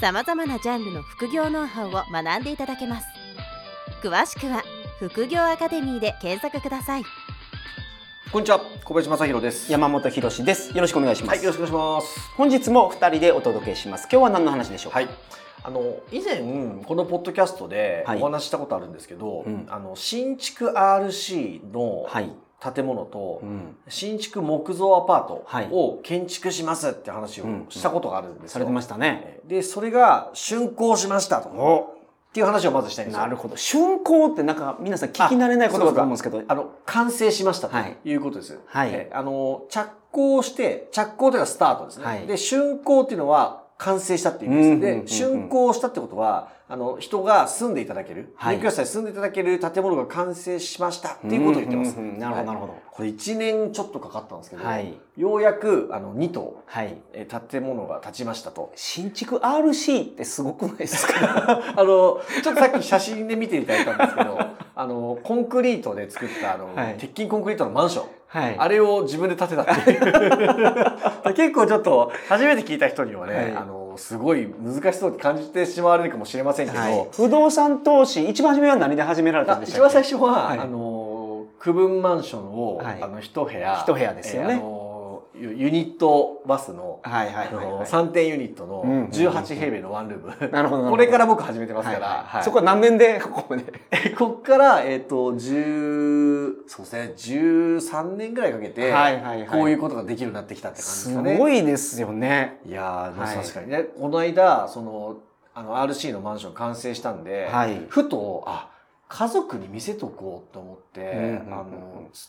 さまざまなジャンルの副業ノウハウを学んでいただけます詳しくは副業アカデミーで検索くださいこんにちは、小林正弘です。山本博です。よろしくお願いします。はい、よろしくお願いします。本日も二人でお届けします。今日は何の話でしょうか？はい。あの以前このポッドキャストではいお話ししたことあるんですけど、うんあの新築 RC のはい。建物とうん。新築木造アパートはいを建築しますって話をしたことがあるんですよ。されてましたね。で、それが竣工しましたと。おっていう話をまずしたいんですよ。なるほど。竣工ってなんか皆さん聞き慣れないことだと思うんですけど。あの、完成しましたとはいいうことです。はいえあの、着工して、着工というのはスタートですね。はいで、竣工っていうのは完成したっていう意味うんです。で、竣工したってことは、あの、人が住んでいただける、はい入居者に住んでいただける建物が完成しましたっていうことを言ってます。なるほど、なるほど。これ1年ちょっとかかったんですけど、はいようやく、あの、2棟、はい。えー建物が建ちましたと。新築 RC ってすごくないですか？あの、ちょっとさっき写真で見ていただいたんですけど、あの、コンクリートで作った、あの、はい鉄筋コンクリートのマンション。はい。あれを自分で建てたっていう。結構ちょっと、初めて聞いた人にはね、はい。あの、すごい難しそうに感じてしまわれるかもしれませんけど、はい。不動産投資、一番初めは何で始められたんでし一番最初は、はい。あの、区分マンションを、はい。あの、一部屋、一部屋ですよね。えーユユニットバスの、はいはいはいはい。3点ユニットのうん18平米のワンルーム。なるほど。これから僕始めてますから、はいはいはいそこは何年でここまで？こっから、えっ、と、10、そうですね、13年ぐらいかけて、はいはいはいこういうことができるようになってきたって感じですすかね。ごいですよね。いやー、はい確かにね、この間、その、あの、RC のマンション完成したんで、はいふと、あ、家族に見せとこうと思って、うんうんうんうんあの、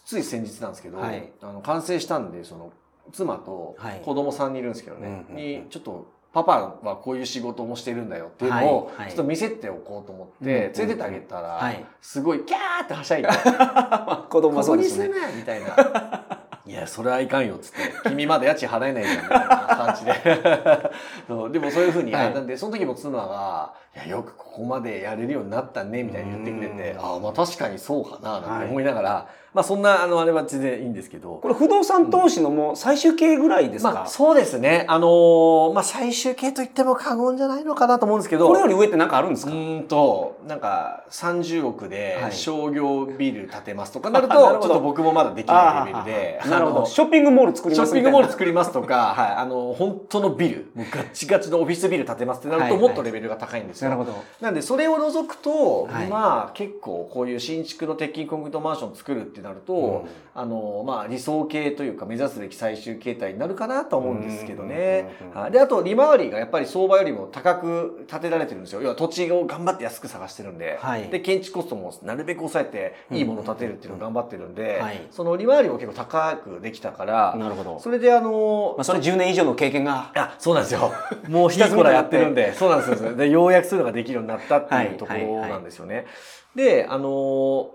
つい先日なんですけど、はいあの、完成したんで、その、妻とはい子供3人いるんですけどね、に、ちょっと、パパはこういう仕事もしてるんだよっていうのを、ちょっと見せておこうと思って、連れてってあげたら、はいすごい、キャーってはしゃいで、子供こはそうですねこにする。なみたいな。いや、それはいかんよ、っつって。君まだ家賃払えないじゃん、みたいな感じで。でもそういうふうに、はなんで、その時も妻が、いや、よくここまでやれるようになったね、みたいに言ってくれて、うんああ、まあ確かにそうかな、なんて思いながら、まあそんな、あの、あれは全然いいんですけど。これ不動産投資のもう最終形ぐらいですか、まあそうですね。あのーまあ最終形と言っても過言じゃないのかなと思うんですけど。これより上って何かあるんですうか、ーんと、なんか30億ではい商業ビル建てますとかなると、ちょっと僕もまだできないレベルで。なるほど。ショッピングモール作りショますみたいなッピングモール作りますとか、はい、あの、本当のビル、もうガッチガチのオフィスビル建てますってなると、はいもっとレベルが高いんですよ。なるほど。なんで、それを除くと、はいまあ、結構、こういう新築の鉄筋コンクリートマンションを作るってなると、うんあの、まあ、理想形というか、目指すべき最終形態になるかなと思うんですけどねで、あと、利回りがやっぱり相場よりも高く建てられてるんですよ。要は土地を頑張って安く探してるんで、はいで、建築コストもなるべく抑えて、いいものを建てるっていうのを頑張ってるんで、はいその利回りも結構高くできたから、なるほど。それであのまあ、それ10年以上の経験が。あ、そうなんですよ。もうひたすらやってるんで、そうなんですよ。で、ようやくそういうのができるようになったっていうところなんですよね。で、あの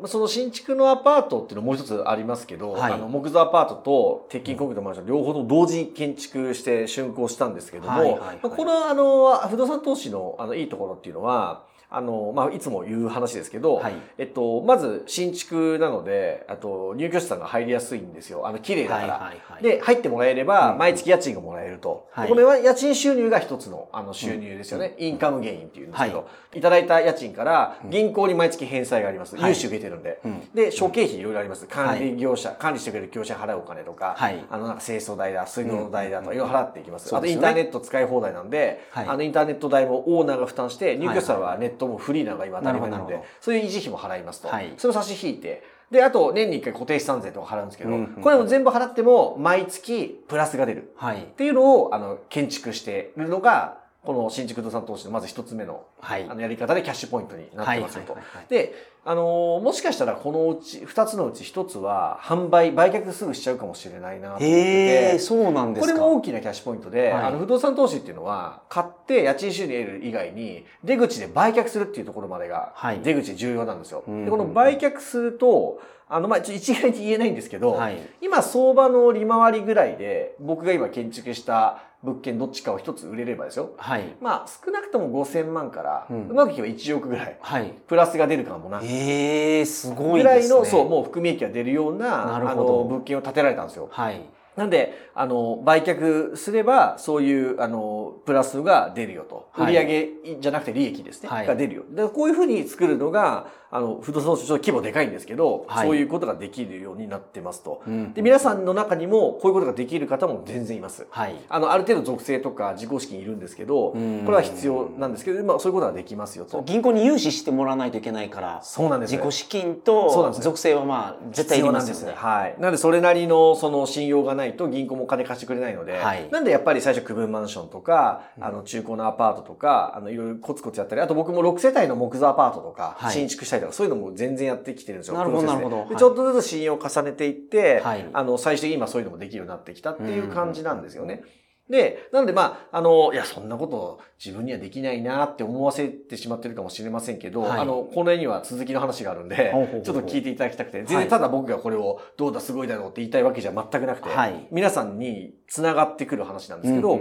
ーその新築のアパートっていうのもう一つありますけど、はい。あの木造アパートと鉄筋コンクリートマンション両方と同時に建築して竣工したんですけども、このあの不動産投資のあのいいところっていうのは、あの、まあ、いつも言う話ですけど、はいえっと、まず新築なので、あと入居者さんが入りやすいんですよ。あの、綺麗だから。はいはいはいで、入ってもらえれば、うん毎月家賃がもらえると。はいこれは家賃収入が一つのあの収入ですよね。インカムゲインっていうんですけど、、はいただいた家賃から銀行に毎月返済があります。はい融資受けてるんで。うんで、諸経費いろいろあります。管理業者、管理してくれる業者に払うお金とか、はいあの、なんか清掃代だ、水道代だとか、いろいろ払っていきます。あと、インターネット使い放題なんで、はいあの、インターネット代もオーナーが負担して、入居者はネットもフリーなのが今当たり前なのでそういう維持費も払いますと。はいそれを差し引いて、で、あと、年に一回固定資産税とか払うんですけど、うんうんこれも全部払っても、毎月プラスが出る。はいっ。ていうのを、あの、建築してるのが、この新築不動産投資のまず一つ目のはいあのやり方でキャッシュポイントになってますよとはいはいはいはい。で、あのーもしかしたらこのうち、二つのうち一つは販売、売却すぐしちゃうかもしれないなと思っててへえ、そうなんですか。これも大きなキャッシュポイントで、はいあの不動産投資っていうのは、買って家賃収入得る以外に、出口で売却するっていうところまでがはい、出口重要なんですよ。うんで、この売却すると、あの、まあ、ちょ一概に言えないんですけど、はい。今相場の利回りぐらいで、僕が今建築した物件どっちかを一つ売れればですよ。はい。まあ、少なくとも5000万から、ううんまくいけば1億ぐらい、はい。プラスが出るかもな。ええ、すごぐいですね。らいの、そう、もう含み益が出るような、あなるほどの、物件を建てられたんですよ。はい。なんで、あの、売却すれば、そういう、あの、プラスが出るよと。はい売上じゃなくて利益ですね。はいが出るよ。で、こういうふうに作るのが、あの、不動産投資ちょっと規模でかいんですけど、はいそういうことができるようになってますと。うんで、皆さんの中にも、こういうことができる方も全然います。はい。あの、ある程度属性とか自己資金いるんですけど、こうんれは必要なんですけど、まあ、そういうことができますよと。銀行に融資してもらわないといけないから、そうなんです自己資金と属性はまあ絶対いりますよね。はい。なんでそれなりのその信用がないと銀行もお金貸してくれないので、はいなんでやっぱり最初区分マンションとか、あの中古のアパートとか、あのいろいろコツコツやったり、あと僕も6世帯の木造アパートとか、はい新築したりとか、そういうのも全然やってきてるんですよ。なるほどなるほど。ちょっとずつ信用を重ねていって、はい。あの最終的に今そういうのもできるようになってきたっていう感じなんですよね。で、なんでまあ、あの、いや、そんなこと自分にはできないなって思わせてしまってるかもしれませんけど、はい。あの、この絵には続きの話があるんでほうほうほう、ちょっと聞いていただきたくて、全はい。然ただ僕がこれをどうだすごいだろうって言いたいわけじゃ全くなくて、はい。皆さんに繋がってくる話なんですけど、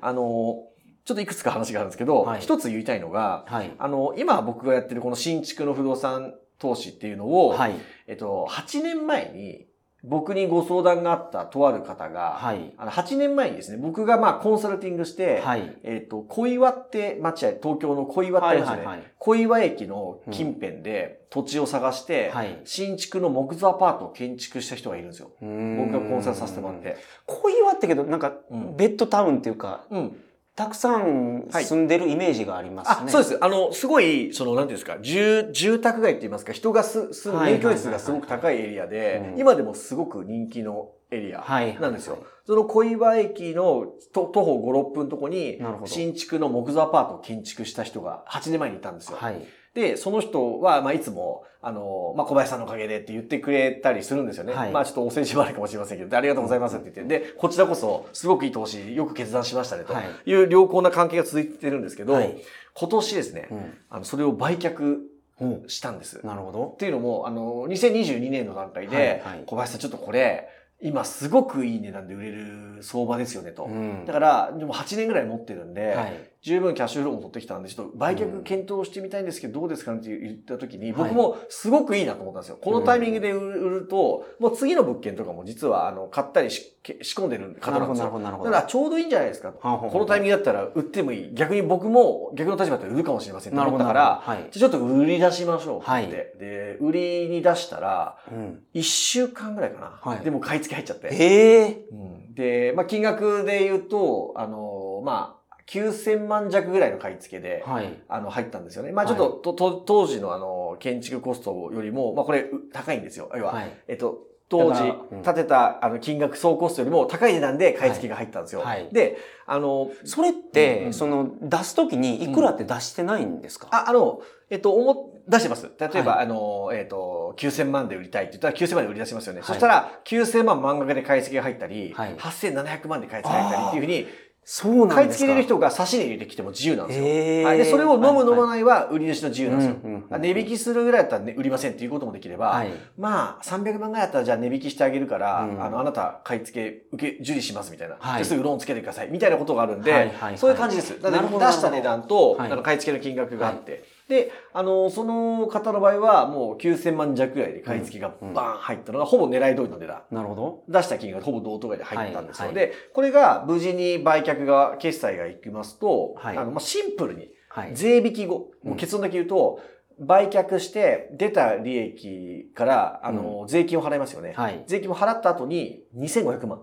あの、ちょっといくつか話があるんですけど、はい一つ言いたいのが、はい。あの、今僕がやってるこの新築の不動産投資っていうのを、はい。えっと、8年前に僕にご相談があったとある方が、はい。あの8年前にですね、僕がまあコンサルティングして、はい。えっ、と、小岩って町や、東京の小岩ってありますよね。はいはいはい小岩駅の近辺で土地を探して、はい。新築の木造アパートを建築した人がいるんですよ。僕がコンサルさせてもらって。小岩ってけど、なんかうん、ベッドタウンっていうか、うん。たくさん住んでるイメージがありますあ、ね。そうです。あの、すごい、その、なんていうんですか、住、住宅街って言いますか、人がす、住む、はい免許率がすごく高いエリアでう、ん今でもすごく人気のエリアはい。なんですよ。その小岩駅のと徒歩5、6分のとこに新築の木造アパートを建築した人が8年前にいたんですよ。はい。で、その人は、まあ、いつも、あの、まあ、小林さんのおかげでって言ってくれたりするんですよね。はいまあ、ちょっとお世辞払いかもしれませんけど、でありがとうございますって言って、で、こちらこそ、すごくいい投資、よく決断しましたね、とはいいう良好な関係が続いてるんですけど、はい今年ですね、うんあの、それを売却うんしたんです。なるほどっ。ていうのも、あの、2022年の段階で、はいはい小林さんちょっとこれ、今すごくいい値段で売れる相場ですよねと。うんだから、でも8年ぐらい持ってるんで、はい。十分キャッシュフローも取ってきたんで、ちょっと売却検討してみたいんですけど、どうですかねって言った時に、はい僕もすごくいいなと思ったんですよ。このタイミングで売ると、もう次の物件とかも実は、あの、買ったりし仕込んでる方なんですよ。なるほど、なるほど。だからちょうどいいんじゃないですかこのタイミングだったら売ってもいい。逆に僕も逆の立場だったら売るかもしれませんとなるほど。思ったから、ちょっと売り出しましょうってで、売りに出したら、うん。1週間ぐらいかな。はいでも買い付け入っちゃって。ええ。うんで、まあ、金額で言うと、あの、まあ、9000万弱ぐらいの買い付けで、はい。あの、入ったんですよね。まあ、ちょっと、とと当時のあの、建築コストよりも、まあ、これ、う高いんですよ。要は、はい。えっと、当時建てたあの金額総コストよりも高い値段で買い付けが入ったんですよ。はいはいで、あの、それって、うんその、出すときにいくらって出してないんですか、あ、あの、えっと、思っ出してます。例えば、はあの、えっと、9000万で売りたいって言ったら9000万で売り出しますよね。はいそしたら、9000万満額で買い付けが入ったり、はい8700万で買い付けが入ったりっていうふうに、そうなんですか買い付けれる人が差し値入れてきても自由なんですよ。へーはい、で、それを飲む飲まいないは売り主の自由なんですよ。うん値引きするぐらいだったら、ね、売りませんっていうこともできれば、はい。まあ、300万ぐらいだったらじゃあ値引きしてあげるから、うんあの、あなた買い付け受け、受理しますみたいな。はいですぐローンつけてください。みたいなことがあるんで、はいはいはいそういう感じです。だ出した値段と、はいあの買い付けの金額があって、で、あの、その方の場合はもう9000万弱ぐらいで買い付けがバーン入ったのが、ほぼ狙い通りの値段。なるほど。出した金額ほぼ同等ぐらいで入ったんですよ。はいで、これが無事に売却が、決済がいきますと、はいあの、まあ、シンプルに、はい。税引き後、もう結論だけ言うと、売却して出た利益から、あの、税金を払いますよね。はい。税金を払った後に2500万。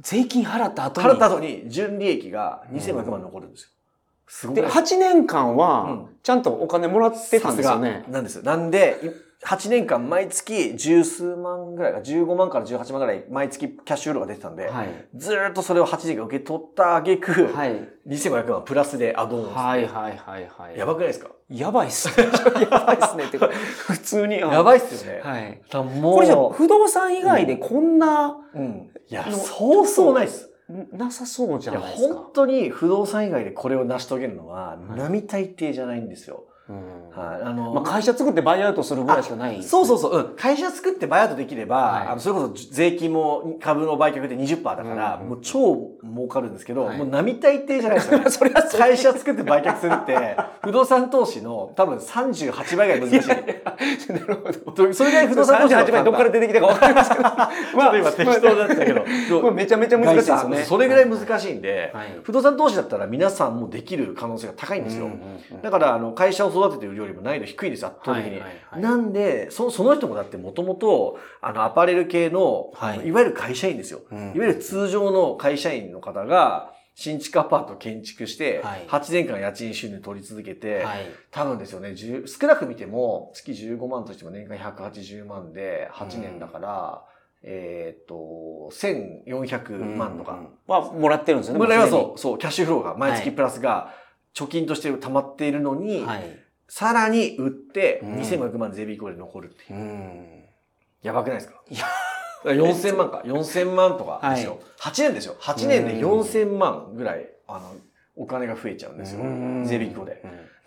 税金払った後に。払った後に純利益が2500万残るんですよ。すごくで、ない8年間うはん、ちゃんとお金もらってたんですよね。なんです。なんで、い8年間毎月十数万ぐらいか、15万から18万ぐらい毎月キャッシュフローが出てたんで、はい。ずーっとそれを8年間受け取った挙句、はい。2500万プラスでアドオンはいはいはいはい。やばくないですか？やばいっすね。やばいっすね。ってか、普通に。やばいっすよね。はい。だもうこれじゃあ不動産以外でこんな、うん。いや、のそうそうないです。なさそうじゃないですか。本当に不動産以外でこれを成し遂げるのは、い並大抵じゃないんですよ。うんはい。あの、まあ会社作ってバイアウトするぐらいしかない。そうそうそう、うん。会社作ってバイアウトできれば、はいあのそれこそ税金も株の売却で20%だから、うんもう超儲かるんですけど、はいもう並大抵じゃないですよね。それは会社作って売却するって、不動産投資の多分38倍ぐらい難しい。なるほど。それぐらい不動産投資の38倍どっから出てきたか分かりますけど。ま ちょっと今適当だったけど。まあめちゃめちゃ難しいですよね。それぐらい難しいんで、はい不動産投資だったら皆さんもできる可能性が高いんですよ。だから、あの、会社を育てているよりも難易度低いんです、圧倒的に。はいはいはいなんで、そその人もだってもともと、あの、アパレル系の、はいい、わゆる会社員ですよ。うんいわゆる通常の会社員の方が、新築アパートを建築して、はい8年間家賃収入取り続けて、はい。多分ですよね、10少なく見ても、月15万としても年間180万で、8年だから、えーっと、1400万とか。はもらってるんですよね。これはもそう、そう、キャッシュフローが毎月はいプラすが、貯金として溜まっているのにはい。さらに売って、うん2500万税引きで残るっていう。うん。やばくないですか？いや4000万か。4000万とかですよ。はい8年ですよ。8年で4000万ぐらい、あの、お金が増えちゃうんですよ。税引き後で。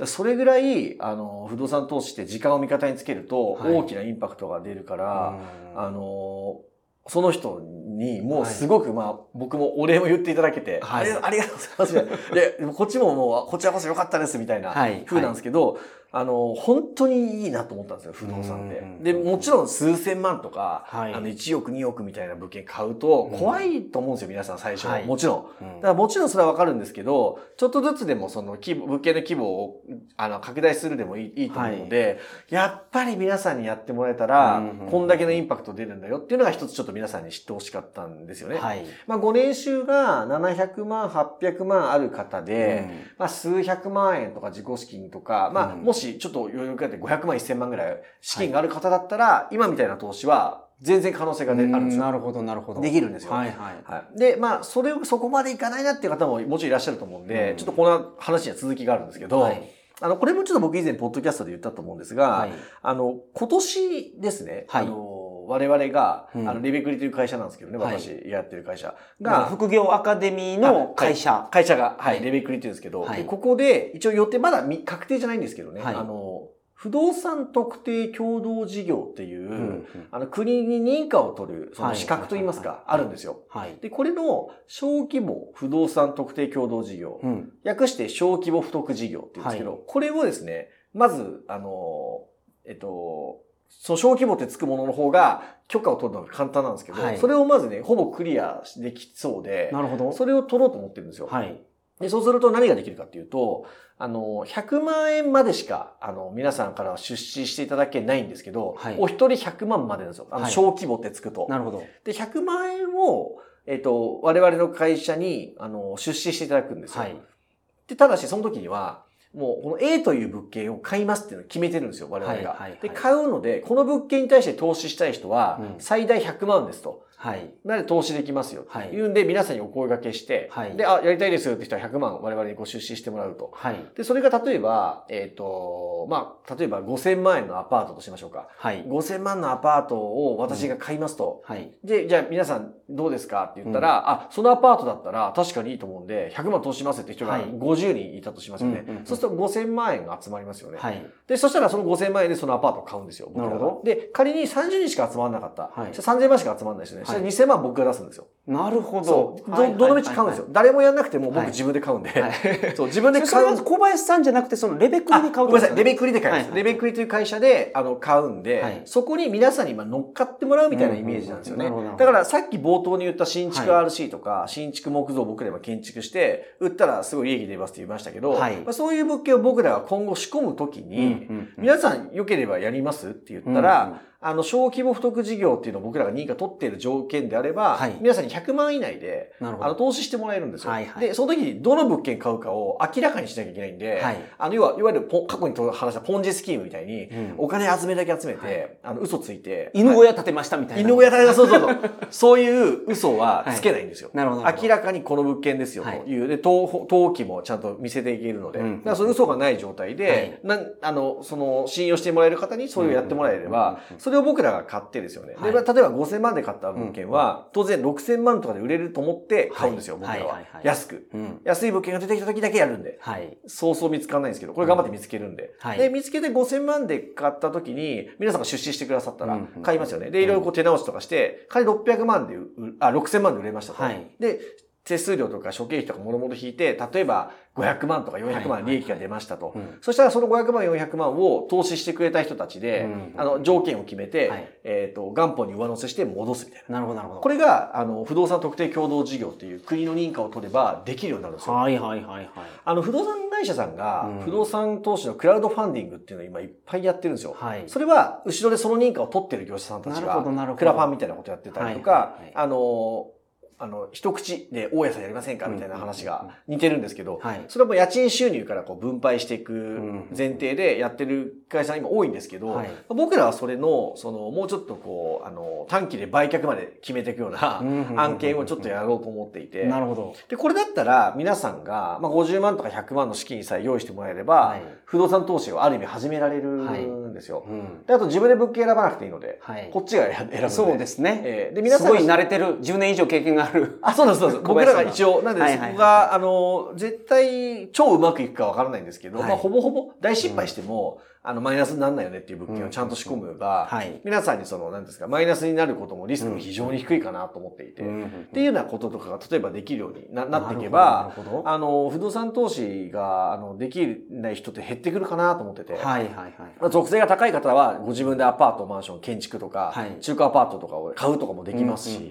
それぐらい、あの、不動産投資って時間を味方につけると、はい大きなインパクトが出るから、うんあの、その人にもうすごく、まあ、僕もお礼も言っていただけて、はい。ありがとうございます。で、こっちももう、こちらこそ良かったですみたいなはい。風なんですけど、あの、本当にいいなと思ったんですよ、不動産ってうん。で、もちろん数千万とか、はいあの、1億、2億みたいな物件買うとうん怖いと思うんですよ、皆さん最初。はいもちろん。うんだからもちろんそれはわかるんですけど、ちょっとずつでもその規模、物件の規模を、あの、拡大するでもいいいいと思うので、やっぱり皆さんにやってもらえたら、うんこんだけのインパクト出るんだよっていうのが一つちょっと皆さんに知ってほしかったんですよね。はい。まあ、5年収が700万、800万ある方で、まあ、数百万円とか自己資金とか、まあ、ちょっと余裕があって500万、1000万ぐらい資金がある方だったら、今みたいな投資は全然可能性が、ねうんあるんですよ。なるほど、なるほど。できるんですよ。はいはい。はい。で、まあ、それを、そこまでいかないなっていう方ももちろんいらっしゃると思うんで、うんちょっとこの話には続きがあるんですけど、はいあの、これもちょっと僕以前、ポッドキャストで言ったと思うんですが、はい。あの、今年ですね、はいあの、我々が、うん。あの、レベクリという会社なんですけどね、はい。私がやってる会社が。が、副業アカデミーの会社。会社が、はい、はい。レベクリっていうんですけど、ここで、一応予定、まだみ確定じゃないんですけどね、はい。あの、不動産特定共同事業っていう、うんあの、国に認可を取る、その資格といいますか、はい。あるんですよ。はい。で、これの小規模不動産特定共同事業、うん。略して小規模不特事業って言うんですけど、はい。これをですね、まず、あの、えっと、その小規模ってつくものの方が許可を取るのが簡単なんですけど、はいそれをまずね、ほぼクリアできそうで、なるほど。それを取ろうと思ってるんですよ。はい。で、そうすると何ができるかっていうと、あの、100万円までしか、あの、皆さんからは出資していただけないんですけど、はいお一人100万までなんですよ。あの、はい小規模ってつくと。なるほど。で、100万円を、えっ、と、我々の会社に、あの、出資していただくんですよ。はい。で、ただし、その時には、もう、この A という物件を買いますっていうのを決めてるんですよ、我々が。はいはいはいで、買うので、この物件に対して投資したい人はう、ん最大100万ですと。はい。なので投資できますよ。はいいうんで、皆さんにお声掛けして、はいで、あ、やりたいですよって人は100万我々にご出資してもらうと。はい。で、それが例えば、えっ、と、まあ、例えば5000万円のアパートとしましょうか。はい。5000万のアパートを私が買いますと。はい。で、じゃあ皆さんどうですかって言ったら、あ、そのアパートだったら確かにいいと思うんで、100万投資しますって人がはい50人いたとしますよね。うんうんうんそうすると5000万円が集まりますよね。はい。で、そしたらその5000万円でそのアパートを買うんですよ。なるほどで、仮に30人しか集まらなかった。はいそしたら3000万しか集まらないですよね。そしたらはい2000万僕が出すんですよ。なるほど。そう。はいど、どの道買うんですよ。。誰もやんなくても僕はい自分で買うんで。はい そう、自分でそ買う。小林さんじゃなくて、そのレベクリで買うごめんなさい。レベククリで買います。レベクリという会社で、あの、買うんで、はいそこに皆さんに今乗っかってもらうみたいなイメージなんですよね。だからさっき冒頭に言った新築はい RC とか、新築木造を僕ら今建築して、売ったらすごい利益出ますって言いましたけど、そういう物件を僕らが今後仕込むときに、皆さん良ければやりますって言ったら、あの、小規模不得事業っていうのを僕らが認可取っている条件であれば、はい皆さんに100万以内で。あの、投資してもらえるんですよ。はいはいで、その時にどの物件買うかを明らかにしなきゃいけないんで、はいあの、要は、いわゆる過去に話したポンジスキームみたいに、うんお金集めだけ集めて、あの、嘘ついて、犬小屋建てましたみたいな。犬小屋建てそうそうそう。そういう嘘はつけないんですよ。なるほど明らかにこの物件ですよという。で、登登記もちゃんと見せていけるので。うんだからその嘘がない状態で、なんあの、その、信用してもらえる方にそれをやってもらえれば、それを僕らが買ってですよね。はいで、まあ例えば5000万で買った物件は、当然6000万とかで売れると思って買うんですよ、はい僕らは。安く。うん。安い物件が出てきた時だけやるんで。はい。そうそう見つからないんですけど、これ頑張って見つけるんで。はいで、見つけて5000万で買った時に、皆さんが出資してくださったら買いますよね。で、いろいろこう手直しとかして、仮に600万で売、あ、6000万で売れましたと。はいで、手数料とか諸経費とかもろもろ引いて、例えば500万とか400はい万利益が出ましたと。うんそしたらその500万、400万を投資してくれた人たちで、うんあの、条件を決めて、はいえっ、と、元本に上乗せして戻すみたいな。なるほど、なるほど。これが、あの、不動産特定共同事業っていう国の認可を取ればできるようになるんですよ。はいはいはいはい。あの、不動産会社さんがうん、不動産投資のクラウドファンディングっていうのを今いっぱいやってるんですよ。はい。それは、後ろでその認可を取ってる業者さんたちが、クラファンみたいなことやってたりとかあの、あの、一口で大家さんやりませんかみたいな話が似てるんですけどはい、それはもう家賃収入からこう分配していくん前提でやってる会社今多いんですけどはい、僕らはそれの、その、もうちょっとこう、あの、短期で売却まで決めていくようなうん案件をちょっとやろうと思っていて、なるほど。で、これだったら皆さんが、まあ、50万とか100万の資金さえ用意してもらえれば、はい。不動産投資をある意味始められるんですよ。うん。で、あと自分で物件選ばなくていいので、はい。こっちが選ぶ。そうですね。えーで、皆すさんがごい慣れてる、10年以上経験がある。あ、そうです、そうです。僕らが一応、なんで、そこが、あの、絶対、超うまくいくかわからないんですけど、はい。まあ、ほぼほぼ大失敗しても、あの、マイナスにならないよねっていう物件をちゃんと仕込めば、はい。皆さんにその、なんですか、マイナスになることもリスクも非常に低いかなと思っていて、っていうようなこととかが例えばできるようにななっていけば、あの、不動産投資が、あの、できない人って減ってくるかなと思ってて。どはいはいはい。まあ属性が高い方は、ご自分でアパート、マンション、建築とか、はい。中古アパートとかを買うとかもできますし、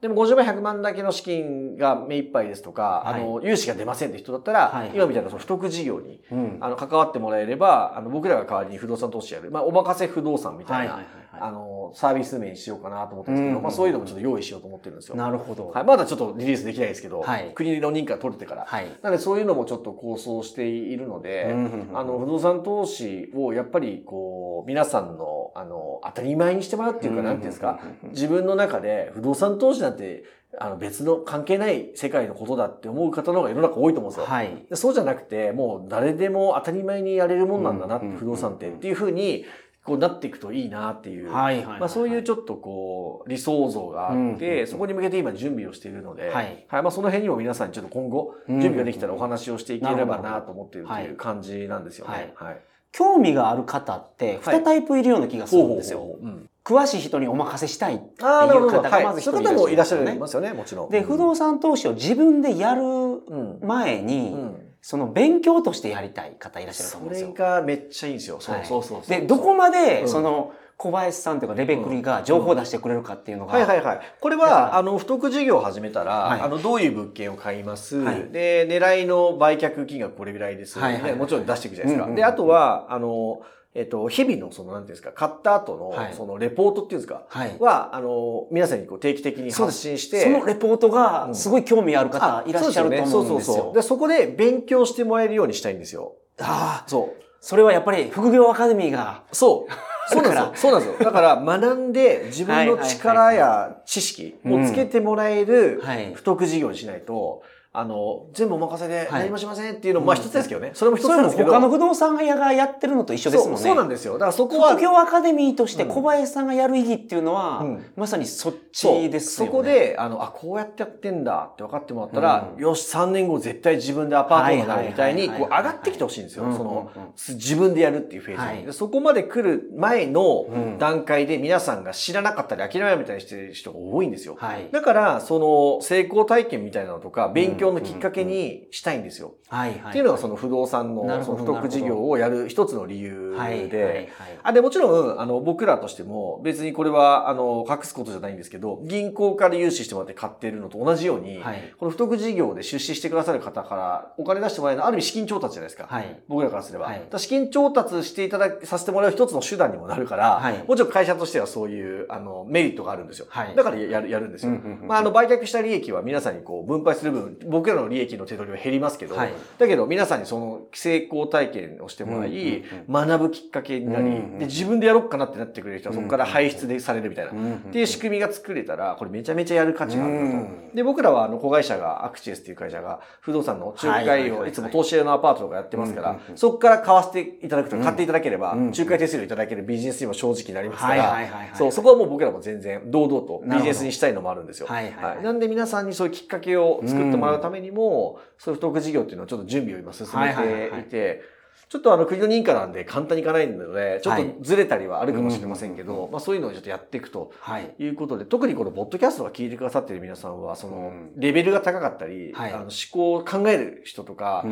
でも50万、100万だけの資金が目いっぱいですとか、はい。あの、融資が出ませんって人だったら、はい。今みたいなその不得事業に、うん。あの、関わってもらえれば、あの、僕らが代わりに不動産投資やる、まあ、お任せ不動産みたいな、あの、サービス名にしようかなと思ってるんですけど、うんまあ、そういうのもちょっと用意しようと思ってるんですよ。なるほど。はい、まだちょっとリリースできないですけど、はい国の認可取れてから。はい。なのでそういうのもちょっと構想しているので、あの、不動産投資をやっぱりこう、皆さんの、あの、当たり前にしてもらうっていうか、なんていうんですか、自分の中で不動産投資なんて、あの別の関係ない世界のことだって思う方の方が世の中多いと思うんですよ。はい。でそうじゃなくて、もう誰でも当たり前にやれるもんなんだな、うんうんうん不動産ってっていうふうに、こうなっていくといいなっていう。はいはいはい。まあ、そういうちょっとこう理想像があって、うんうんうんそこに向けて今準備をしているので、はいまあ、その辺にも皆さんにちょっと今後うん準備ができたらお話をしていければなと思っているという感じなんですよね。はい興味がある方って2タイプいるような気がするんですよ。ほうほうほううん詳しい人にお任せしたいっていう。方がまず一人そういう方もいらっしゃねいますよね、もちろん。で、不動産投資を自分でやるうん。前に、うん。その勉強としてやりたい方いらっしゃるとそ思うんですよ。れがめっちゃいいんですよ。そうはいそうそうそう。で、どこまで、うんその、小林さんというかレベクリが情報を出してくれるかっていうのが、はいはいはい。これは、あの、不得事業を始めたら、はいあの、どういう物件を買います、はいで、狙いの売却金額これぐらいです。はいはいはいでもちろん出していくじゃないですか。うんうんで、あとは、あの、えっと、日々のその、なんていうんですか、買った後の、はいその、レポートっていうんですか、はい。は、あの、皆さんにこう定期的に発信して、そのレポートがすごい興味ある方あいらっしゃると思うんですよ。そうそうそう。で、そこで勉強してもらえるようにしたいんですよ。ああ、そう。それはやっぱり副業アカデミーが、そう。そうなんですよ。そうなんですよ。だから学んで自分の力や知識をつけてもらえるはい不得事業にしないと、あの、全部お任せではい何もしませんっていうのも、まあ一つですけどね。それも一つですけど。他の不動産屋がやってるのと一緒ですもんね。そうなんですよ。だからそこは副、業アカデミーとして小林さんがやる意義っていうのは、うんまさにそっちですよね。そこで、あの、あ、こうやってやってんだって分かってもらったら、うんよし、3年後絶対自分でアパートになるみたいに、こう上がってきてほしいんですよ。うんその自分でやるっていうフェーズに、はいでそこまで来る前のうん段階で皆さんが知らなかったり諦めみたいにしてる人が多いんですよ。はい。だから、その、成功体験みたいなのとか、勉強強のきっかけにしたいんですよ。はいはい。っていうのがその不動産のその不得事業をやる一つの理由で、あ、で、もちろん、あの、僕らとしても、別にこれは、あの、隠すことじゃないんですけど、銀行から融資してもらって買ってるのと同じように、はいこの不得事業で出資してくださる方からお金出してもらえるのは、ある意味資金調達じゃないですか。はい。僕らからすれば。はい資金調達していたださせてもらう一つの手段にもなるから、はいもちろん会社としてはそういう、あの、メリットがあるんですよ。はいだからやる、やるんですよ。まあ、あの、売却した利益は皆さんにこう、分配する分、僕らの利益の手取りは減りますけど、はい。だけど皆さんにその成功体験をしてもらい、学ぶきっかけになり、で、自分でやろうかなってなってくれる人はそこから排出でされるみたいな。っていう仕組みが作れたら、これめちゃめちゃやる価値があるなと。うんで、僕らはあの子会社がアクチエスっていう会社が不動産の仲介をいつも投資用のアパートとかやってますから、そこから買わせていただくと、うん。買っていただければ、うん仲介手数料いただけるビジネスにも正直になりますかはいらそう、そこはもう僕らも全然堂々とビジネスにしたいのもあるんですよ。はいなんで皆さんにそういうきっかけを作ってもらうためにも、そういう不得事業っていうのはちょっと準備を今進めていて、ちょっとあの国の認可なんで簡単にいかないので、ちょっとはいずれたりはあるかもしれませんけど、まあそういうのをちょっとやっていくとはい。いうことで、特にこのポッドキャストが聞いてくださっている皆さんは、そのうん、レベルが高かったり、はいあの思考を考える人とか、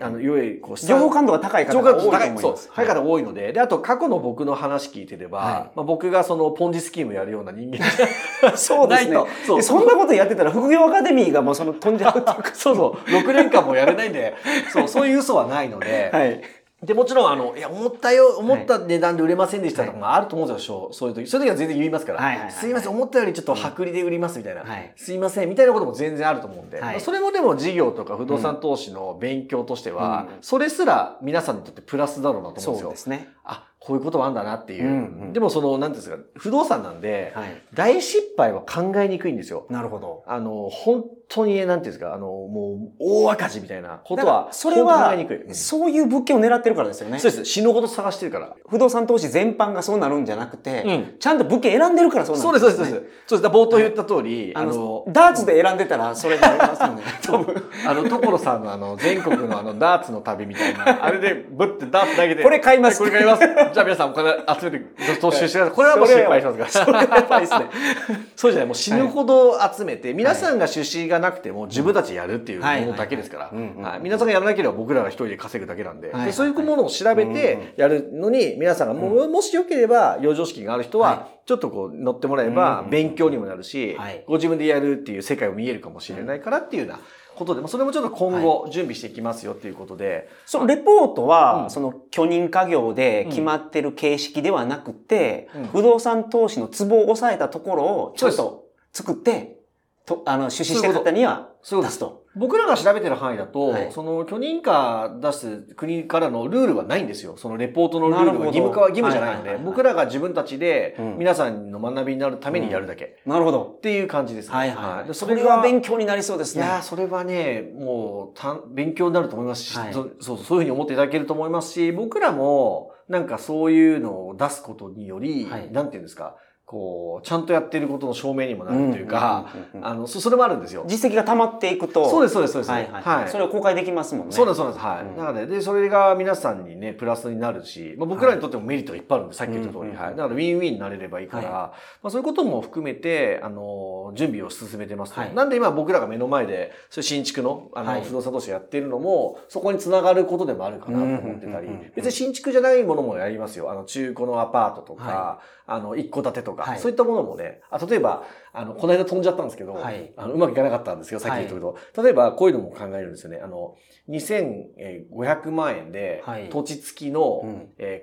あの、いわゆるこう、情報感度が高い方情が多いと報感度高い、そう思います。、高い方多いので、で、あと過去の僕の話聞いてれば、はいまあ僕がそのポンジスキームやるような人間 そうですね。そそんなことやってたら副業アカデミーがもうその飛んじゃう。そうそう、6年間もやれないんで、そう、そういう嘘はないので、はい。で、もちろん、あの、いや、思ったよ、思った値段で売れませんでしたとかもあると思うんですよ、そういう時。そういう時は全然言いますから、はいはいはいすいません、思ったよりちょっと薄利で売りますみたいな、はいすいません、みたいなことも全然あると思うんで、はいそれもでも事業とか不動産投資の勉強としては、うんそれすら皆さんにとってプラスだろうなと思うんですよそうで。すね。あ、こういうこともあんだなっていう。うんうんでもその、なんですか、不動産なんで、はい。大失敗は考えにくいんですよ。なるほど。あの、本当に、なんていうんですか、あの、もう、大赤字みたいなことは、それはそういう物件を狙ってるからですよね。そうです。死ぬほど探してるから。不動産投資全般がそうなるんじゃなくて、うんちゃんと物件選んでるからそうなんですよ、ね。そうです。そうです。だから冒頭言った通り、あのダーツで選んでたらそれになりますよね。多分。あの、所さんのあの、全国のあの、ダーツの旅みたいな、あれで、ぶってダーツ投げて、これ買いますはこれ買います。じゃあ皆さんお金集めて、投資 してください。これはもう 失敗しますから。それはやばいですね。そうじゃない、もう死ぬほど集めて、皆さんが出資がなくても自分たちやるっていうものだけですから、皆さんがやらなければ僕らが一人で稼ぐだけなんで、はいはいでそういうものを調べてやるのに、皆さんがもう、もしよければ、余剰資金がある人はは、ちょっとこう乗ってもらえうんばうん勉強にもなるしはい、ご自分でやるっていう世界を見えるかもしれないからっていうようなことで、まあそれもちょっと今後準備していきますよっていうことで、そのレポートは、うん。その許認可業で決まってる形式ではなくて、うん。不動産投資のツボを抑えたところをちょっそと作って、とあの出資した方には出すと。僕らが調べてる範囲だと、はい。その許認可出す国からのルールはないんですよ。そのレポートのルールは義務化は義務じゃないので、はいはいはいはい。僕らが自分たちでうん。皆さんの学びになるためにやるだけ。なるほど。っていう感じですね。はいはい、でそれは勉強になりそうですね。いやーそれはね、もうたん、勉強になると思いますし、はい。そそう、そういうふうに思っていただけると思いますし、僕らも、なんかそういうのを出すことにより、はい。なんていうんですか、こう、ちゃんとやってることの証明にもなるというか、あの、そそれもあるんですよ。実績が溜まっていくと。そうです、そうです、そうです。はいはい、それを公開できますもんね。そうです、そうです。はい。うんなので、で、それが皆さんにね、プラスになるし、まあ、僕らにとってもメリットがいっぱいあるんで、さっき言った通り、うんはい。だから、ウィンウィンになれればいいから、はまあ、そういうことも含めて、あの、準備を進めてますと。はいなんで今僕らが目の前で、そういう新築の、あの、はい不動産投資やってるのも、そこにつながることでもあるかなと思ってたり別に新築じゃないものもやりますよ。あの、中古のアパートとか、あの、一戸建てとか、はい。そういったものもね、あ、例えば、あの、この間飛んじゃったんですけど、はい。あの、うまくいかなかったんですけど、さっき言ったけど、例えばこういうのも考えるんですよね。あの、2500万円ではい、土地付きの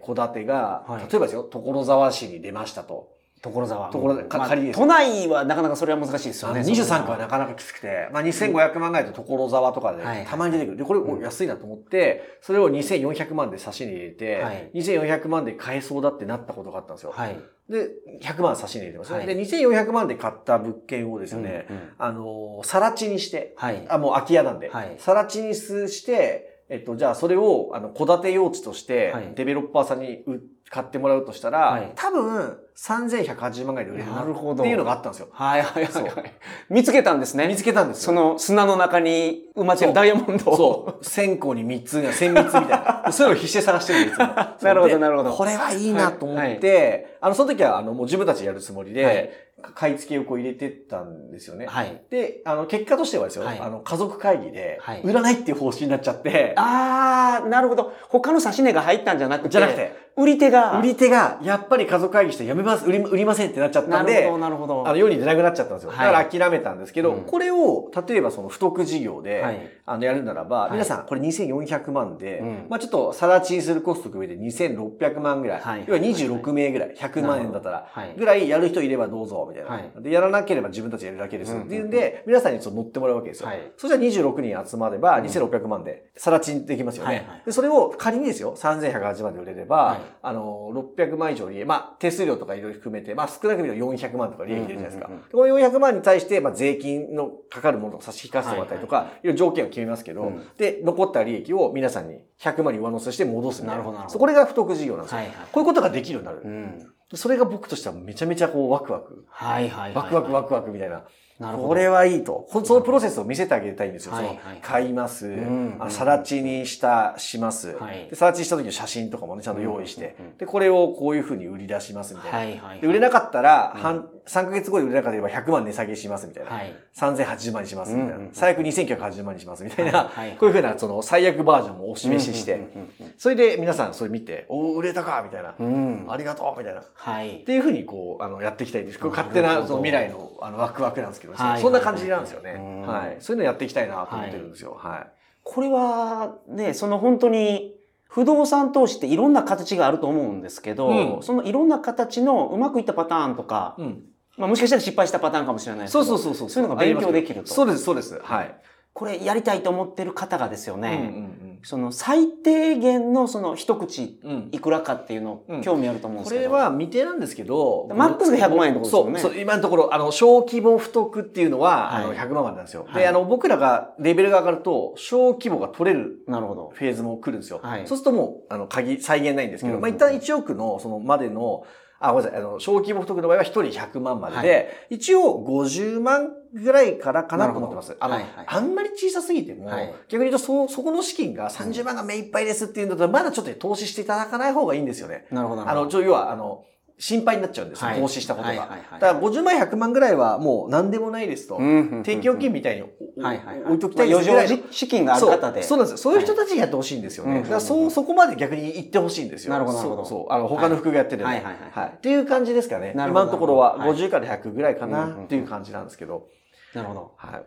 戸建てが、はい。例えばですよ、所沢市に出ましたと。所沢。所沢かまあ仮です都内はなかなかそれは難しいですよね。あの23区はなかなかきつくて、まあ、2500万ぐらいと所沢とかではいたまに出てくる。で、これお安いなと思って、それを2400万で差しに入れて、はい2400万で買えそうだってなったことがあったんですよ。はい。で、100万差しに入れてます、はいで、2400万で買った物件をですね、うんうんあのー、さら地にして、はい。あ、もう空き家なんで。はいさら地にして、えっと、じゃあそれを、あの、戸建て用地としてはい、デベロッパーさんに売買ってもらうとしたら、はい多分、3180万ぐらいで売れるななるほどっていうのがあったんですよ。はいはいはいはい。見つけたんですね。見つけたんですよ。その砂の中に埋まってるダイヤモンドを。そう。線香に3つが、千密みたいな。そういうのを必死で探してるんですよ。なるほどでなるほどこれはいいなと思って、あの、その時は、あの、もう自分たちでやるつもりで、はい買い付けをこう入れてったんですよね。はい。で、あの、結果としてはですよ、はいあの、家族会議ではい、売らないっていう方針になっちゃって、あー、なるほど。他の指値が入ったんじゃなくて、じゃなくて、売り手が、売り手が、やっぱり家族会議してやめます、売り、売りませんってなっちゃったでなんるほど、、なるほど。あの、世に出なくなっちゃったんですよ。だはいから諦めたんですけど、うんこれを、例えばその、不得事業で、はい。あの、やるならば、はい皆さん、これ2400万で、うんまあちょっと、さらちにするコスト上で2600万ぐらい、はい要は26名ぐらい、100万円だったら、はい。ぐらいやる人いればどうぞ、みたいな。はいで、やらなければ自分たちでやるだけです。うんっていうんで、皆さんにちょっと乗ってもらうわけですよ。はいそしたら26人集まれば、うん2600万で、さらちんできますよね。で、それを仮にですよ、3180万で売れれば、はいあの、600万以上に、まあ、手数料とかいろいろ含めて、まあ、少なく見ると400万とか利益出るじゃないですか。この400万に対して、まあ、税金のかかるものを差し引かせてもらったりとか、はいいろいろ条件を決めますけど、うんで、残った利益を皆さんに100万に上乗せして戻すみたいなるほどなるほどこれが不得事業なんですよ。こういうことができるようになる。うん。それが僕としてはめちゃめちゃこうワクワク。はいはいはい。ワクワクワクワクみたいな。なるほど。これはいいと。こそのプロセスを見せてあげたいんですよ。そ買います。んあのさら地にした、します。はいで、さら地した時の写真とかもね、ちゃんと用意してうんうんうん。で、これをこういうふうに売り出しますみたいな。はいはい。で、売れなかったら、うん半、3ヶ月後で売れなかったら100万値下げしますみたいな。はい。3080万にしますみたいな。うんうんうん最悪2980万にしますみたいな。はいはいこういうふうな、その最悪バージョンもお示しして。うんそれで皆さんそれ見て、おー売れたかみたいな。うんうんうん。うんありがとうみたいな。はいっ。ていうふうにこう、あの、やっていきたいです。勝手なその未来のあのワクワクなんですけど、はいそんな感じなんですよね。うんはい。そういうのやっていきたいなと思ってるんですよ。はい。これはね、その本当に不動産投資っていろんな形があると思うんですけど、うんそのいろんな形のうまくいったパターンとか、うん。まあもしかしたら失敗したパターンかもしれないですけそうど、そうそうそう。そういうのが勉強できると。そうです、そうです。はい。これやりたいと思ってる方がですよね、うんうんその最低限のその一口うん。うん。いくらかっていうのうん興味あると思うんでこすけど。れは未定なんですけど、マックスが100万円ってことですよね今のところ、あの、小規模不得っていうのは、はいあの、100万までなんですよ。はいで、あの、僕らが、レベルが上がると、小規模が取れるなるほど。フェーズも来るんですよ。はいそうするともう、あの、鍵、再現ないんですけど、うんまあ、一旦1億の、その、までの、あ、ごめんなさい、あの、小規模不得の場合は1人100万までで、一応50万ぐらいからかなと思ってます。あの、はいはいあんまり小さすぎても、はい逆に言うと、そ、そこの資金が30万が目いっぱいですっていうんだったら、まだちょっと投資していただかない方がいいんですよね。なるほど。なあの、るほどちょ、要は、あの、心配になっちゃうんですよ、はい投資したことが。はいはいはいだから50万、100万ぐらいはもう何でもないですと。うんうんうん定期預金みたいに置いときたいまあですぐらいの余剰資金がある方で。そうそうなんですよ。そういう人たちにやってほしいんですよね。はいだからそう、そこまで逆に言ってほしいんですよ。なるほどなるほどそう、そう。あの、他の服がやってるはいはいはいはいっていう感じですかね。今のところはなるほど50から100ぐらいかなっていう感じなんですけど。なるほど。はい。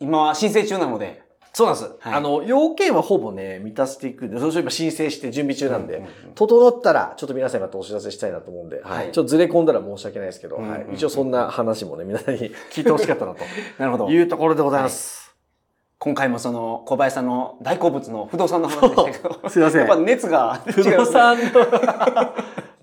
今は申請中なので。そうなんです。はいあの、要件はほぼね、満たしていくんで、そうして今申請して準備中なんで、うんうんうん整ったら、ちょっと皆さん方お知らせしたいなと思うんで、ははいい。ちょっとずれ込んだら申し訳ないですけど、うんうんうんはい。一応そんな話もね、皆さんに聞いてほしかったな なるほどと。いうところでございます。今回もその小林さんの大好物の不動産の話でしたけど。すいませんやっぱ熱が違不動いますね産の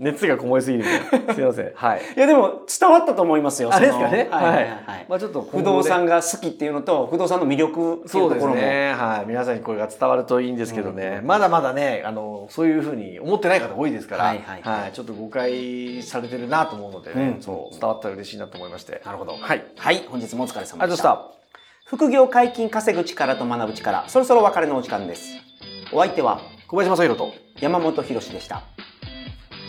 熱がこもりすぎる すいません。はい。いやでも伝わったと思いますよ。あそのですかねはいはいはい。まあちょっと不動産がが好きっていうのと、不動産の魅力っていそううですところも。ね。はい。皆さんにこれが伝わるといいんですけどね。うんまだまだね、あの、そういうふうに思ってない方多いですから、はいはいはいちょっと誤解されてるなと思うのでね、うんそう、伝わったら嬉しいなと思いまして。なるほど。はい。はい、本日もお疲れ様でした。した。副業解禁稼ぐ力と学ぶ力、そろそろお別れのお時間です。お相手は小林正宏と。山本博史でした。